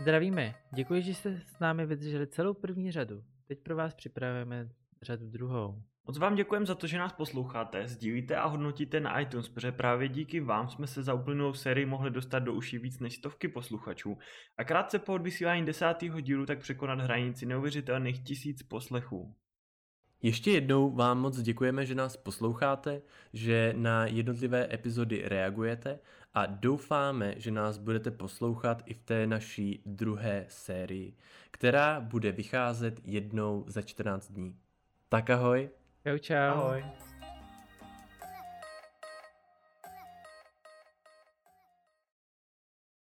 Zdravíme, děkuji, že jste s námi vydrželi celou první řadu. Teď pro vás připravujeme řadu druhou. Moc vám děkujeme za to, že nás posloucháte, sdílíte a hodnotíte na iTunes, protože právě díky vám jsme se za uplynulou sérii mohli dostat do uší víc než stovky posluchačů. A krátce po odvysílání desátého dílu tak překonat hranici neuvěřitelných tisíc poslechů. Ještě jednou vám moc děkujeme, že nás posloucháte, že na jednotlivé epizody reagujete a doufáme, že nás budete poslouchat i v té naší druhé sérii, která bude vycházet jednou za 14 dní. Tak ahoj. Čau, čau. Ahoj.